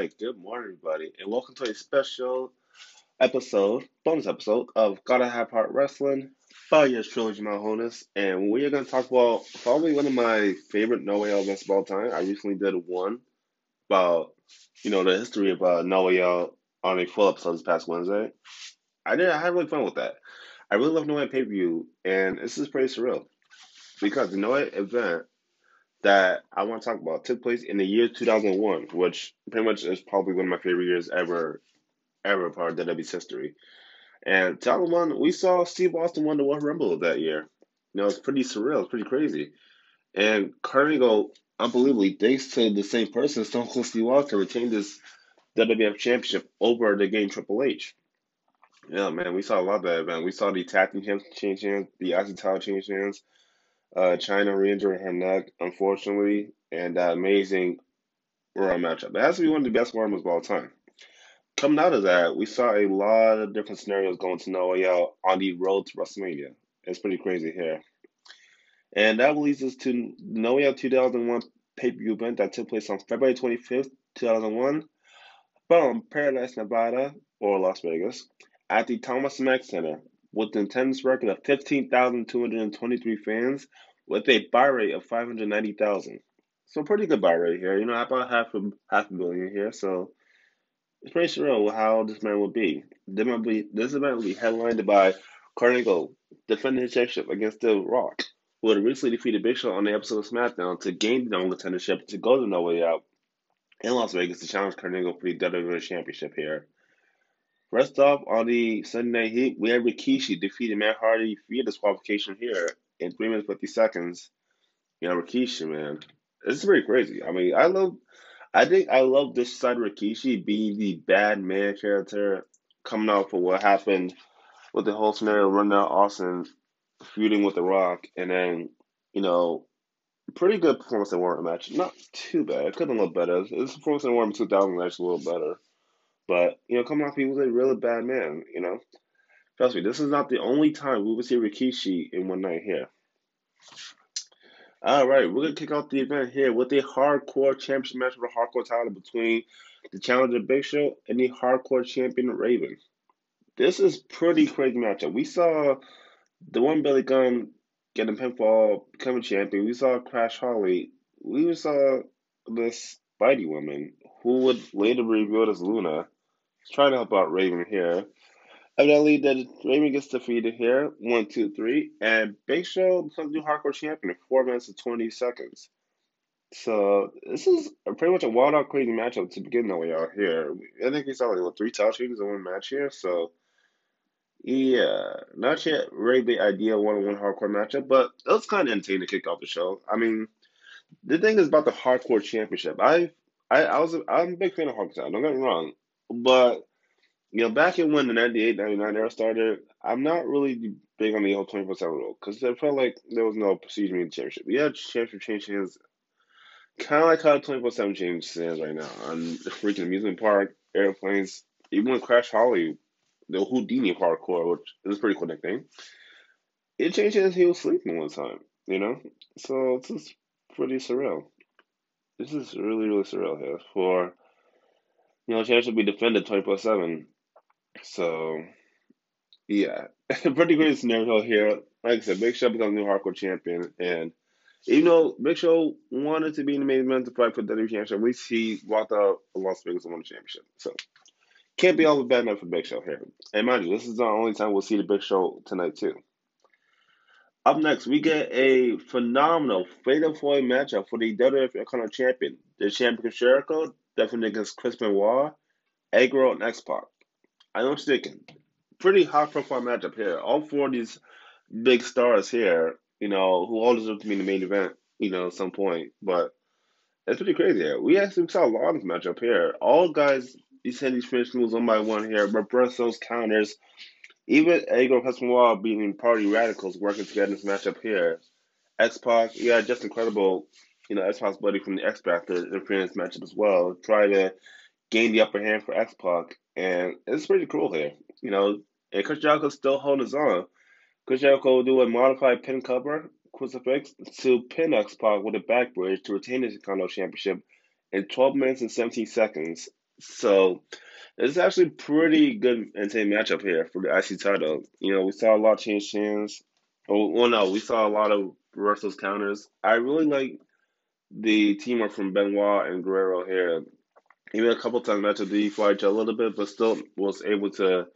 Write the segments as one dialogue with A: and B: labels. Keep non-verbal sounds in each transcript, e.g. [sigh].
A: right, good morning, everybody, and welcome to a special episode, bonus episode of Gotta Have Heart Wrestling, by years trilogy, my honest. And we are going to talk about probably one of my favorite No Way Out events of all time. I recently did one about, you know, the history of uh, No Way Out on a full episode this past Wednesday. I did, I had really fun with that. I really love No Way pay per view, and this is pretty surreal because the No Way event that I want to talk about took place in the year 2001, which pretty much is probably one of my favorite years ever, ever part of WWE's history. And 2001, we saw Steve Austin win the Royal Rumble that year. You know, it's pretty surreal. It's pretty crazy. And Angle, unbelievably, thanks to the same person, Stone Cold Steve Austin, retained this WWF Championship over the game Triple H. Yeah, man, we saw a lot of that event. We saw the tag team change hands, the IC title change hands. Uh, Chyna re-injured her neck, unfortunately, and that amazing Royal matchup. It has to be one of the best Royals of all time. Coming out of that, we saw a lot of different scenarios going to No Way Out on the road to WrestleMania. It's pretty crazy here. And that leads us to No Way Out 2001 pay-per-view event that took place on February 25th, 2001 from Paradise, Nevada, or Las Vegas, at the Thomas Mack Center with an attendance record of 15,223 fans with a buy rate of 590,000. So pretty good buy rate here. You know, about half a half a billion here. So it's pretty surreal how this man will be. This will be, this event will be headlined by Angle defending his championship against The Rock, who had recently defeated Big Show on the episode of SmackDown to gain the number contendership to go to No Way Out in Las Vegas to challenge Angle for the WWE Championship here. First off, on the Sunday Night Heat, we had Rikishi defeated Matt Hardy via disqualification here in 3 minutes 50 seconds. You know, Rikishi, man. This is pretty crazy. I mean, I love, I think I love this side of Rikishi being the bad man character coming out for what happened with the whole scenario running out Austin feuding with The Rock, and then, you know, pretty good performance in Warren match. Not too bad. It could have little better. This performance in Warren 2000 was actually a little better. But, you know, coming off, he was a really bad man, you know. Trust me, this is not the only time we will see Rikishi in one night here. All right, we're to kick off the event here with a hardcore championship match for the hardcore title between the challenger Big Show and the hardcore champion Raven. This is pretty crazy matchup. We saw the one Billy Gunn getting pinfall, becoming champion. We saw Crash Holly. We saw this Spidey woman who would later be revealed as Luna trying to help out Raven here. Evidently, that Raven gets defeated here, one, two, three, and Big Show becomes new hardcore champion in four minutes and twenty seconds. So this is pretty much a wild out crazy matchup to begin the way out here. I think he saw like what three title changes in one match here. So yeah, not yet really the ideal one on one hardcore matchup, but it was kind of entertaining to kick off the show. I mean, the thing is about the hardcore championship. I I, I was a, I'm a big fan of hardcore. Don't get me wrong, but you know, back in when the 98, 99 era started, I'm not really big on the whole 24 7 rule because I felt like there was no procedure in the championship. We had championship change hands kind of like how 24 7 change hands right now on the freaking amusement park, airplanes, even with Crash Holly, the Houdini parkour, which is a pretty cool nickname. It changed hands, he was sleeping one time, you know? So it's just pretty surreal. This is really, really surreal here for you know, chance to be defended 24 7. So, yeah, [laughs] pretty great scenario here. Like I said, Big Show becomes new hardcore champion. And even though Big Show wanted to be in the main event to fight for the WWE Championship, at least he walked out of Las Vegas and won the championship. So, can't be all the bad night for Big Show here. And mind you, this is the only time we'll see the Big Show tonight, too. Up next, we get a phenomenal fatal four matchup for the WWF Intercontinental Champion. The champion Jericho definitely against Chris Benoit, Agro, and X Pac. I know what you're. Pretty high profile matchup here. All four of these big stars here, you know, who all deserve to be in the main event, you know, at some point. But it's pretty crazy here. We actually saw a lot of matchup here. All guys, these had these finish moves one by one here, those counters. Even Agro Benoit being party radicals working together in this matchup here. X Pac, yeah, just incredible you know, X Pac's buddy from the X Factor in this matchup as well, try to gain the upper hand for X Pac, and it's pretty cool here. You know, and Chris Jericho's still holding his own. Chris Jericho will do a modified pin cover crucifix to pin X Pac with a back bridge to retain his Intercontinental Championship in 12 minutes and 17 seconds. So it's actually pretty good entertaining matchup here for the IC title. You know, we saw a lot of change hands. Oh, well, no, we saw a lot of reversals counters. I really like the teamwork from Benoit and Guerrero here. Even a couple times matchup did fly each a little bit, but still was able to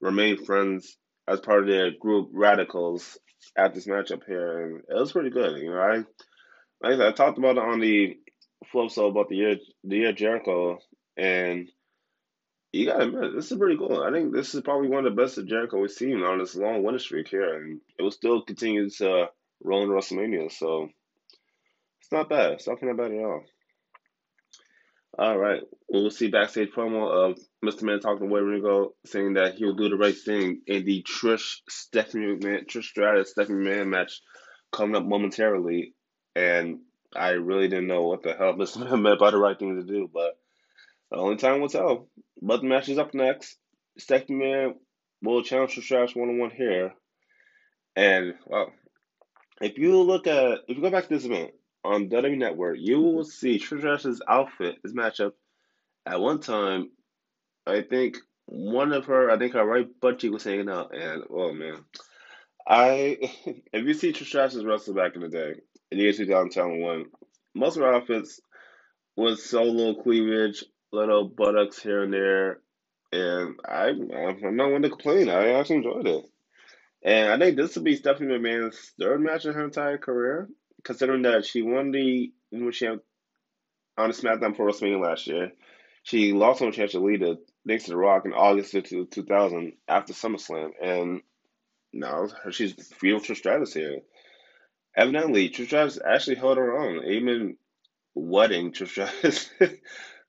A: remain friends as part of their group radicals at this matchup here, and it was pretty good. You know, I like I, said, I talked about it on the flip side about the year the year Jericho, and you gotta admit this is pretty cool. I think this is probably one of the best that Jericho we've seen on this long winning streak here, and it will still continue to roll in WrestleMania. So it's not bad. It's not bad at all. All right. We'll see backstage promo of Mr. McMahon talking to Wade Ringo, saying that he'll do the right thing in the Trish Stephanie McMahon, Trish Stratus Stephanie McMahon match coming up momentarily. And I really didn't know what the hell [laughs] Mr. McMahon meant by the right thing to do, but the only time will tell. But the match is up next. Stephanie McMahon will challenge Trish Stratus one on one here. And well, if you look at if you go back to this event, on WWE Network, you will see Trish Stratus's outfit, his matchup. At one time, I think one of her, I think her right butt cheek was hanging out, and oh man, I [laughs] if you see Trish Stratus's wrestle back in the day in the year 2001, most of her outfits was so little cleavage, little buttocks here and there, and I I'm not one to complain. I actually enjoyed it. And I think this will be Stephanie McMahon's third match in her entire career considering that she won the when she on the SmackDown for WrestleMania last year, she lost on Chance lead thanks to The Rock in August of 2000 after SummerSlam, and now she's feuding Trish Stratus here. Evidently, Trish Stratus actually held her own, even wedding Trish Stratus. [laughs]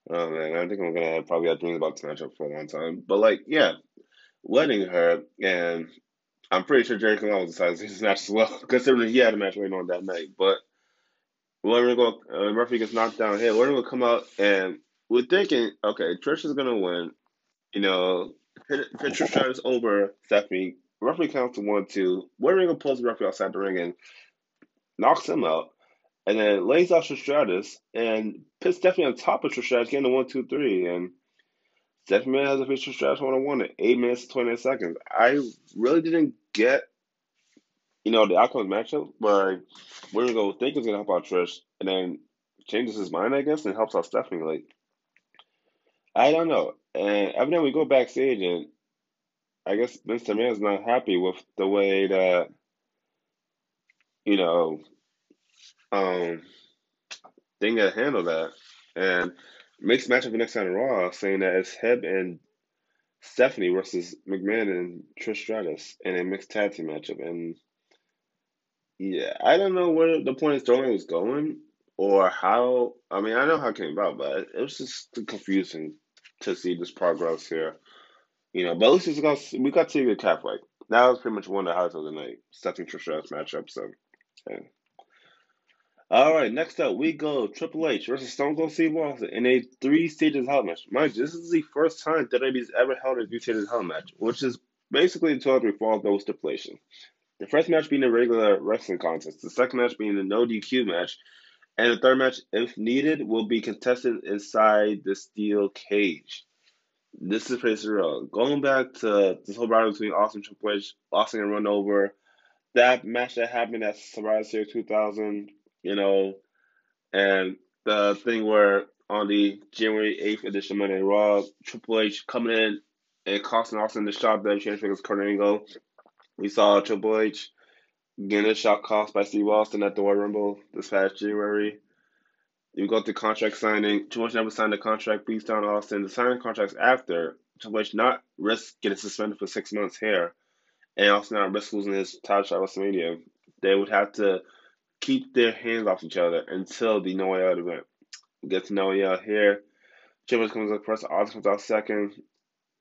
A: oh man, I think I'm gonna probably have dreams about this matchup for a long time. But like, yeah, wedding her, and I'm pretty sure Jerry Colon was decided his match as well, [laughs] considering he had a match waiting on that night. But we're go. Uh, Murphy gets knocked down here. We're gonna come out and we're thinking, okay, Trish is gonna win. You know, Trish Stratus over Stephanie. Referee counts to one, two. We're pulls the referee outside the ring and knocks him out, and then lays off Trish Stratus and puts Stephanie on top of Trish Stratus, getting the one, two, three, and Has a Trish Stratus one on one in eight minutes and twenty eight seconds. I really didn't get, you know, the outcome of the matchup, but we're gonna go think it's gonna help out Trish, and then changes his mind, I guess, and helps out Stephanie. Like, I don't know. And evidently, we go backstage, and I guess Vince is not happy with the way that, you know, um, they got handle that, and makes matchup the next time in Raw, saying that it's Heb and Stephanie versus McMahon and Trish Stratus in a mixed tag team matchup. And yeah, I don't know where the point of story was going or how. I mean, I know how it came about, but it was just confusing to see this progress here. You know, but at least we got, we got to see the calf fight. That was pretty much one of the highlights of the night. Stephanie Trish Stratus matchup. So, yeah. All right, next up we go Triple H versus Stone Cold Steve Austin in a three stages hell match. Mind you, this is the first time WWE's ever held a three stages hell match, which is basically 12 3 fall no stipulation. The first match being a regular wrestling contest, the second match being a no DQ match, and the third match, if needed, will be contested inside the steel cage. This is pretty surreal. Going back to this whole battle between Austin Triple H, Austin and run over, that match that happened at Survivor Series 2000 you know, and the thing where on the January 8th edition Monday Raw, Triple H coming in and costing Austin the shot that changed against Kurt Angle. We saw Triple H getting a shot cost by Steve Austin at the Royal Rumble this past January. You got the contract signing. Triple H never signed the contract, beats down Austin. The signing contracts after Triple H not risk getting suspended for six months here, and also not risk losing his title shot at WrestleMania. They would have to keep their hands off each other until the No Way Out event. We get to No Way Out here. Triple comes up first, Austin comes out second.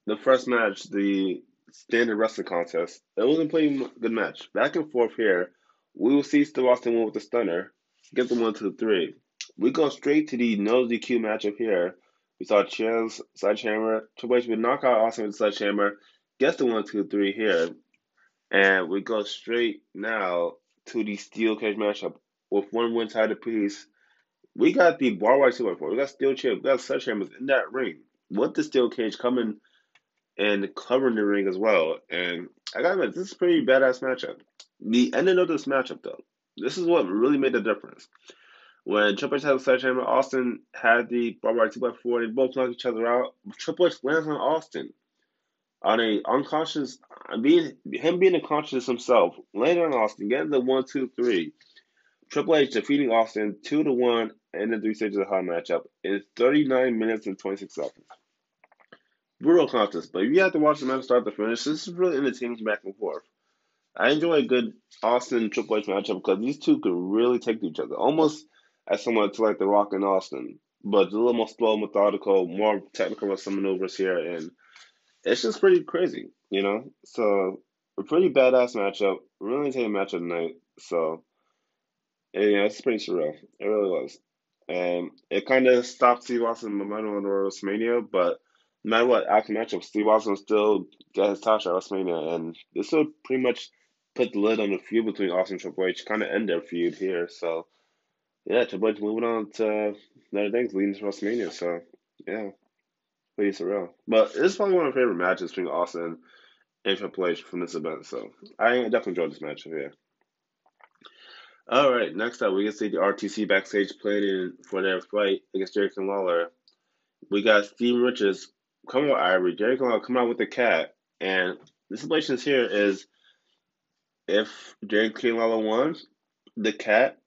A: The first match, the standard wrestling contest, it wasn't playing good match. Back and forth here. We will see Steve Austin win with the stunner. Get the one, two, three. We go straight to the no DQ matchup here. We saw Chance sledgehammer. Triple H would knock out Austin with sledgehammer. Gets the one, two, three here. And we go straight now to the steel cage matchup with one win tied apiece. We got the bar white super four. We got steel chair. We got sledgehammers in that ring. with the steel cage coming and covering the ring as well. And I gotta admit, this is pretty badass matchup. The ending of this matchup, though, this is what really made the difference. When Triple H had the sledgehammer, Austin had the barbed wire 2x4. They both knocked each other out. Triple H lands on Austin on a unconscious, being him being unconscious himself, landing on Austin, getting the one, two, three. Triple H defeating Austin two to one in the three stages of the hot matchup in 39 minutes and 26 seconds. Brutal contest, but you have to watch the match start to finish, this is really entertaining back and forth. I enjoy a good Austin Triple H matchup because these two could really take to each other, almost as similar to like The Rock and Austin, but a little more slow, methodical, more technical with some maneuvers here, and it's just pretty crazy, you know. So a pretty badass matchup, really entertaining matchup tonight. So yeah, it's pretty surreal. It really was. And it kind of stopped Steve Austin's momentum on WrestleMania, but no matter what, after matchup, Steve Austin still got his touch at WrestleMania, and this would pretty much put the lid on the feud between Austin and Triple H, kind of end their feud here. So, yeah, Triple H moving on to another things leading to WrestleMania. So, yeah, pretty surreal. But is probably one of my favorite matches between Austin and Triple H from this event. So, I definitely enjoyed this match here. All right, next up, we can see the RTC backstage planning for their fight against Jericho and Lawler. We got Steve Richards coming out Ivory, Jericho Lawler coming out with the cat, and the situation here is if Jericho Lawler won, the cat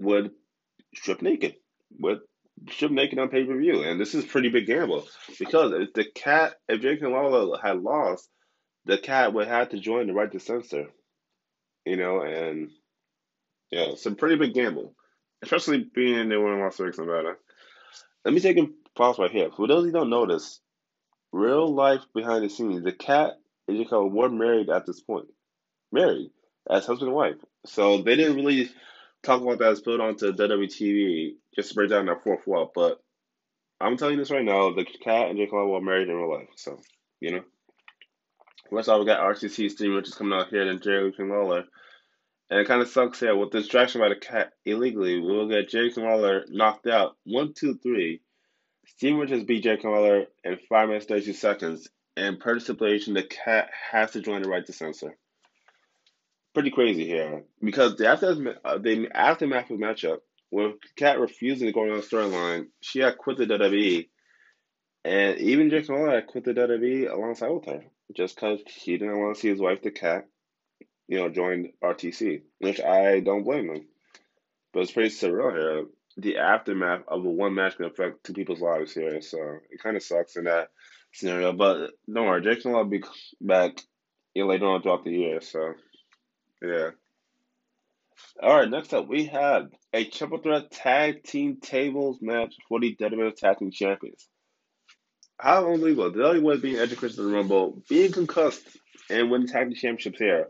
A: would strip naked, would make it on pay per view, and this is pretty big gamble because if the cat, if Jericho Lawler had lost, the cat would have to join the right to censor, you know, and yeah, it's a pretty big gamble, especially being they were in Las Vegas, Nevada. Let me take a pause right here. For those who don't notice, real life behind the scenes, the cat is just called were married at this point, married as husband and wife. So they didn't really talk about that as put onto WWTV just to break down that fourth wall. But I'm telling you this right now, the cat and Jake were married in real life. So you know. Next all we got RCC stream, which is coming out here, and Jerry Lawler. And it kind of sucks here with distraction by the cat illegally. We will get Jason Waller knocked out. One, two, three. Steve Richards beat Jason Waller in five minutes thirty-two seconds. And per stipulation, the cat has to join the right to censor. Pretty crazy here because the after uh, the aftermath of the matchup, with Cat refusing to go on the storyline, she had quit the WWE, and even Jason Waller had quit the WWE alongside with her just because he didn't want to see his wife, the cat, you know, joined RTC, which I don't blame them. But it's pretty surreal here. The aftermath of a one match can affect two people's lives here, so it kind of sucks in that scenario. But don't worry, Jason will be back you know, later on throughout the year, so yeah. All right, next up we have a triple threat tag team tables match for the WWE Tag Team Champions. How unbelievable! The only way being Edge Christian in the Rumble, being concussed, and winning the tag team championships here.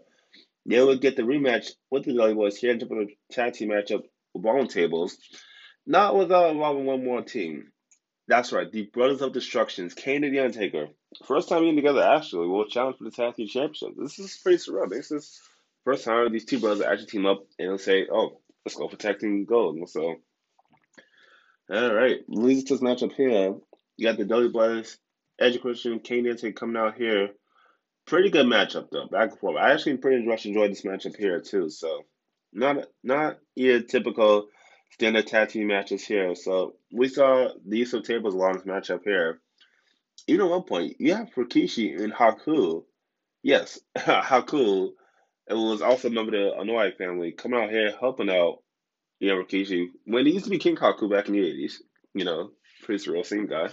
A: They would get the rematch with the Dudley Boyz here into the tag team matchup with bone tables, not without involving one more team. That's right, the Brothers of Destructions, Kane and The Undertaker. First time being together, actually, will challenge for the tag team championship. This is pretty surreal. This is first time these two brothers actually team up and they'll say, oh, let's go for tag team gold. So, all right, leads to this matchup here. You got the Dudley Brothers, Edge Christian, Kane and Undertaker coming out here Pretty good matchup though, back and forth. I actually pretty much enjoyed this matchup here too. So not not your typical standard tag team matches here. So we saw the use of tables this matchup here. Even at one point, you have Rikishi and Haku. Yes, [laughs] Haku. It was also a member of the Anoa'i family coming out here helping out, you know, Rikishi. When he used to be King Haku back in the 80s, you know, pretty surreal, same guy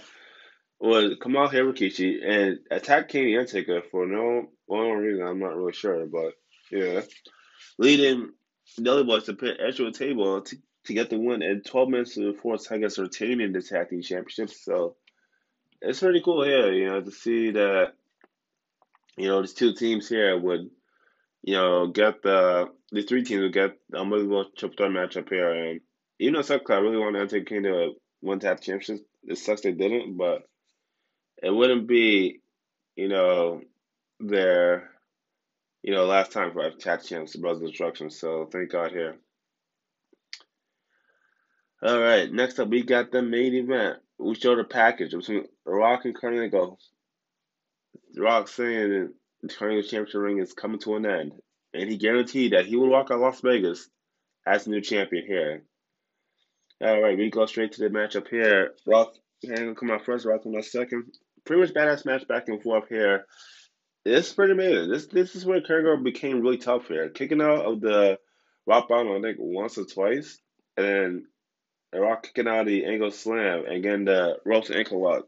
A: was Kamal Rikishi and attack Kenny Undertaker for no one reason. I'm not really sure, but yeah, leading the other boys to put Edge to table to, to get the win in 12 minutes before Tigers retaining the tag team championship. So it's pretty cool here, you know, to see that you know these two teams here would you know get the the three teams will get the unbelievable triple threat matchup here, and even though sucks, I really want Undertaker King to win tag championship. It sucks they didn't, but it wouldn't be, you know, their, you know, last time for tag champs, the Brothers Destruction. So thank God here. All right, next up we got the main event. we showed a package between Rock and Angle. Rock saying the championship ring is coming to an end, and he guaranteed that he would walk out Las Vegas as new champion here. All right, we go straight to the matchup here. Rock Angle come out first, Rock come out second. Pretty much badass match back and forth here. It's pretty amazing. This this is where Angle became really tough here, kicking out of the rock bottom I think once or twice, and then Rock kicking out of the angle slam and getting the ropes ankle lock.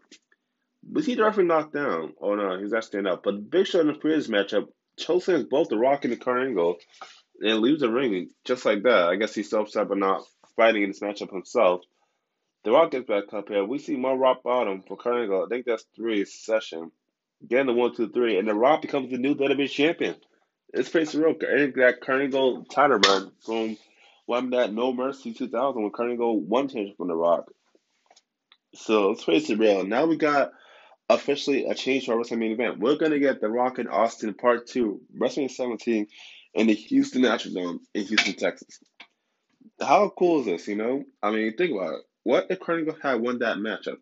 A: Was he referee knocked down? Oh uh, no, he's not standing up. But Big Show in the previous matchup chokesslams both the Rock and the Kurt Angle and leaves the ring just like that. I guess he's so upset about not fighting in this matchup himself. The Rock gets back up here. We see more rock bottom for Kurt Angle. I think that's three session. Again, the one, two, three, and the Rock becomes the new WWE champion. It's pretty surreal. I think that Kurt Angle title run from won that No Mercy 2000 when Kurt Angle won championship from The Rock. So it's pretty surreal. Now we got officially a change to our WrestleMania main event. We're gonna get The Rock and Austin Part Two, WrestleMania 17, in the Houston Astrodome in Houston, Texas. How cool is this? You know, I mean, think about it. What if Kurt had won that matchup?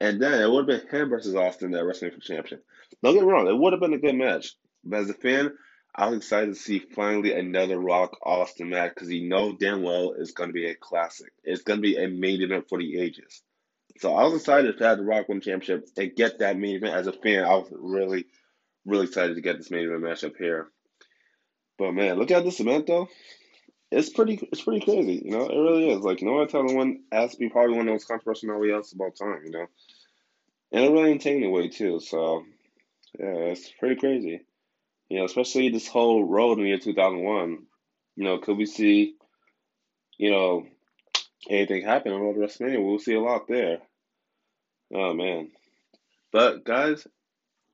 A: And then it would have been him versus Austin that WrestleMania championship. Don't get me wrong, it would have been a good match. But as a fan, I was excited to see finally another Rock Austin match because you know damn well it's going to be a classic. It's going to be a main event for the ages. So I was excited to have the Rock win championship and get that main event. As a fan, I was really, really excited to get this main event matchup here. But man, look at this event though. It's pretty, it's pretty crazy. You know, it really is. Like, you know, I one has to be probably one of those controversial else about time. You know, and it really entertaining way too. So yeah, it's pretty crazy. You know, especially this whole road in the year 2001. You know, could we see, you know, anything happen to WrestleMania? We'll see a lot there. Oh man, but guys,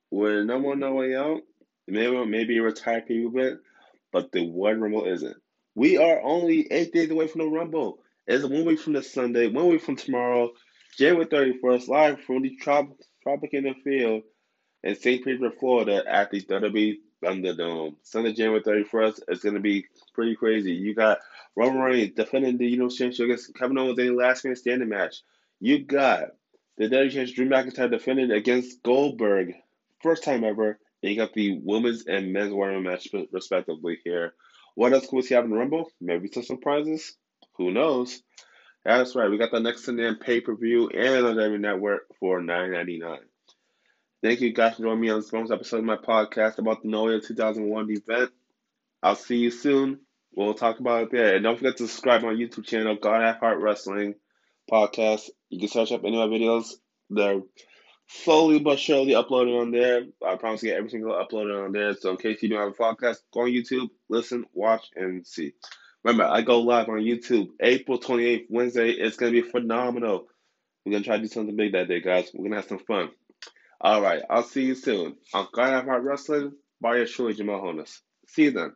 A: we're no more no way out. Maybe maybe a retired people bit, but the one Rumble isn't. We are only eight days away from the Rumble. It's one week from this Sunday, one week from tomorrow, January 31st, live from the Trop- Tropicana Field in St. Petersburg, Florida, at the WWE Thunderdome. Sunday, January 31st, it's going to be pretty crazy. You got Roman Reigns defending the Universal Championship against Kevin Owens in the last man standing match. You got the WWE Champion Drew McIntyre defending against Goldberg. First time ever. You got the women's and men's Royal match, respectively, here. What else could we see happen in Rumble? Maybe some surprises? Who knows? That's right. We got the next Sunday pay per view and on every network for nine ninety nine. Thank you guys for joining me on this bonus episode of my podcast about the NOAH 2001 event. I'll see you soon. We'll talk about it there. And don't forget to subscribe on YouTube channel, God at Heart Wrestling Podcast. You can search up any of my videos. They're slowly but surely uploaded on there. I promise to get every single uploaded on there. So in case you don't have a podcast, go on YouTube, listen, watch, and see. Remember, I go live on YouTube April 28th, Wednesday. It's going to be phenomenal. We're going to try to do something big that day, guys. We're going to have some fun. All right. I'll see you soon. I'm God Heart Wrestling by your choice, Jamel Holness. See you then.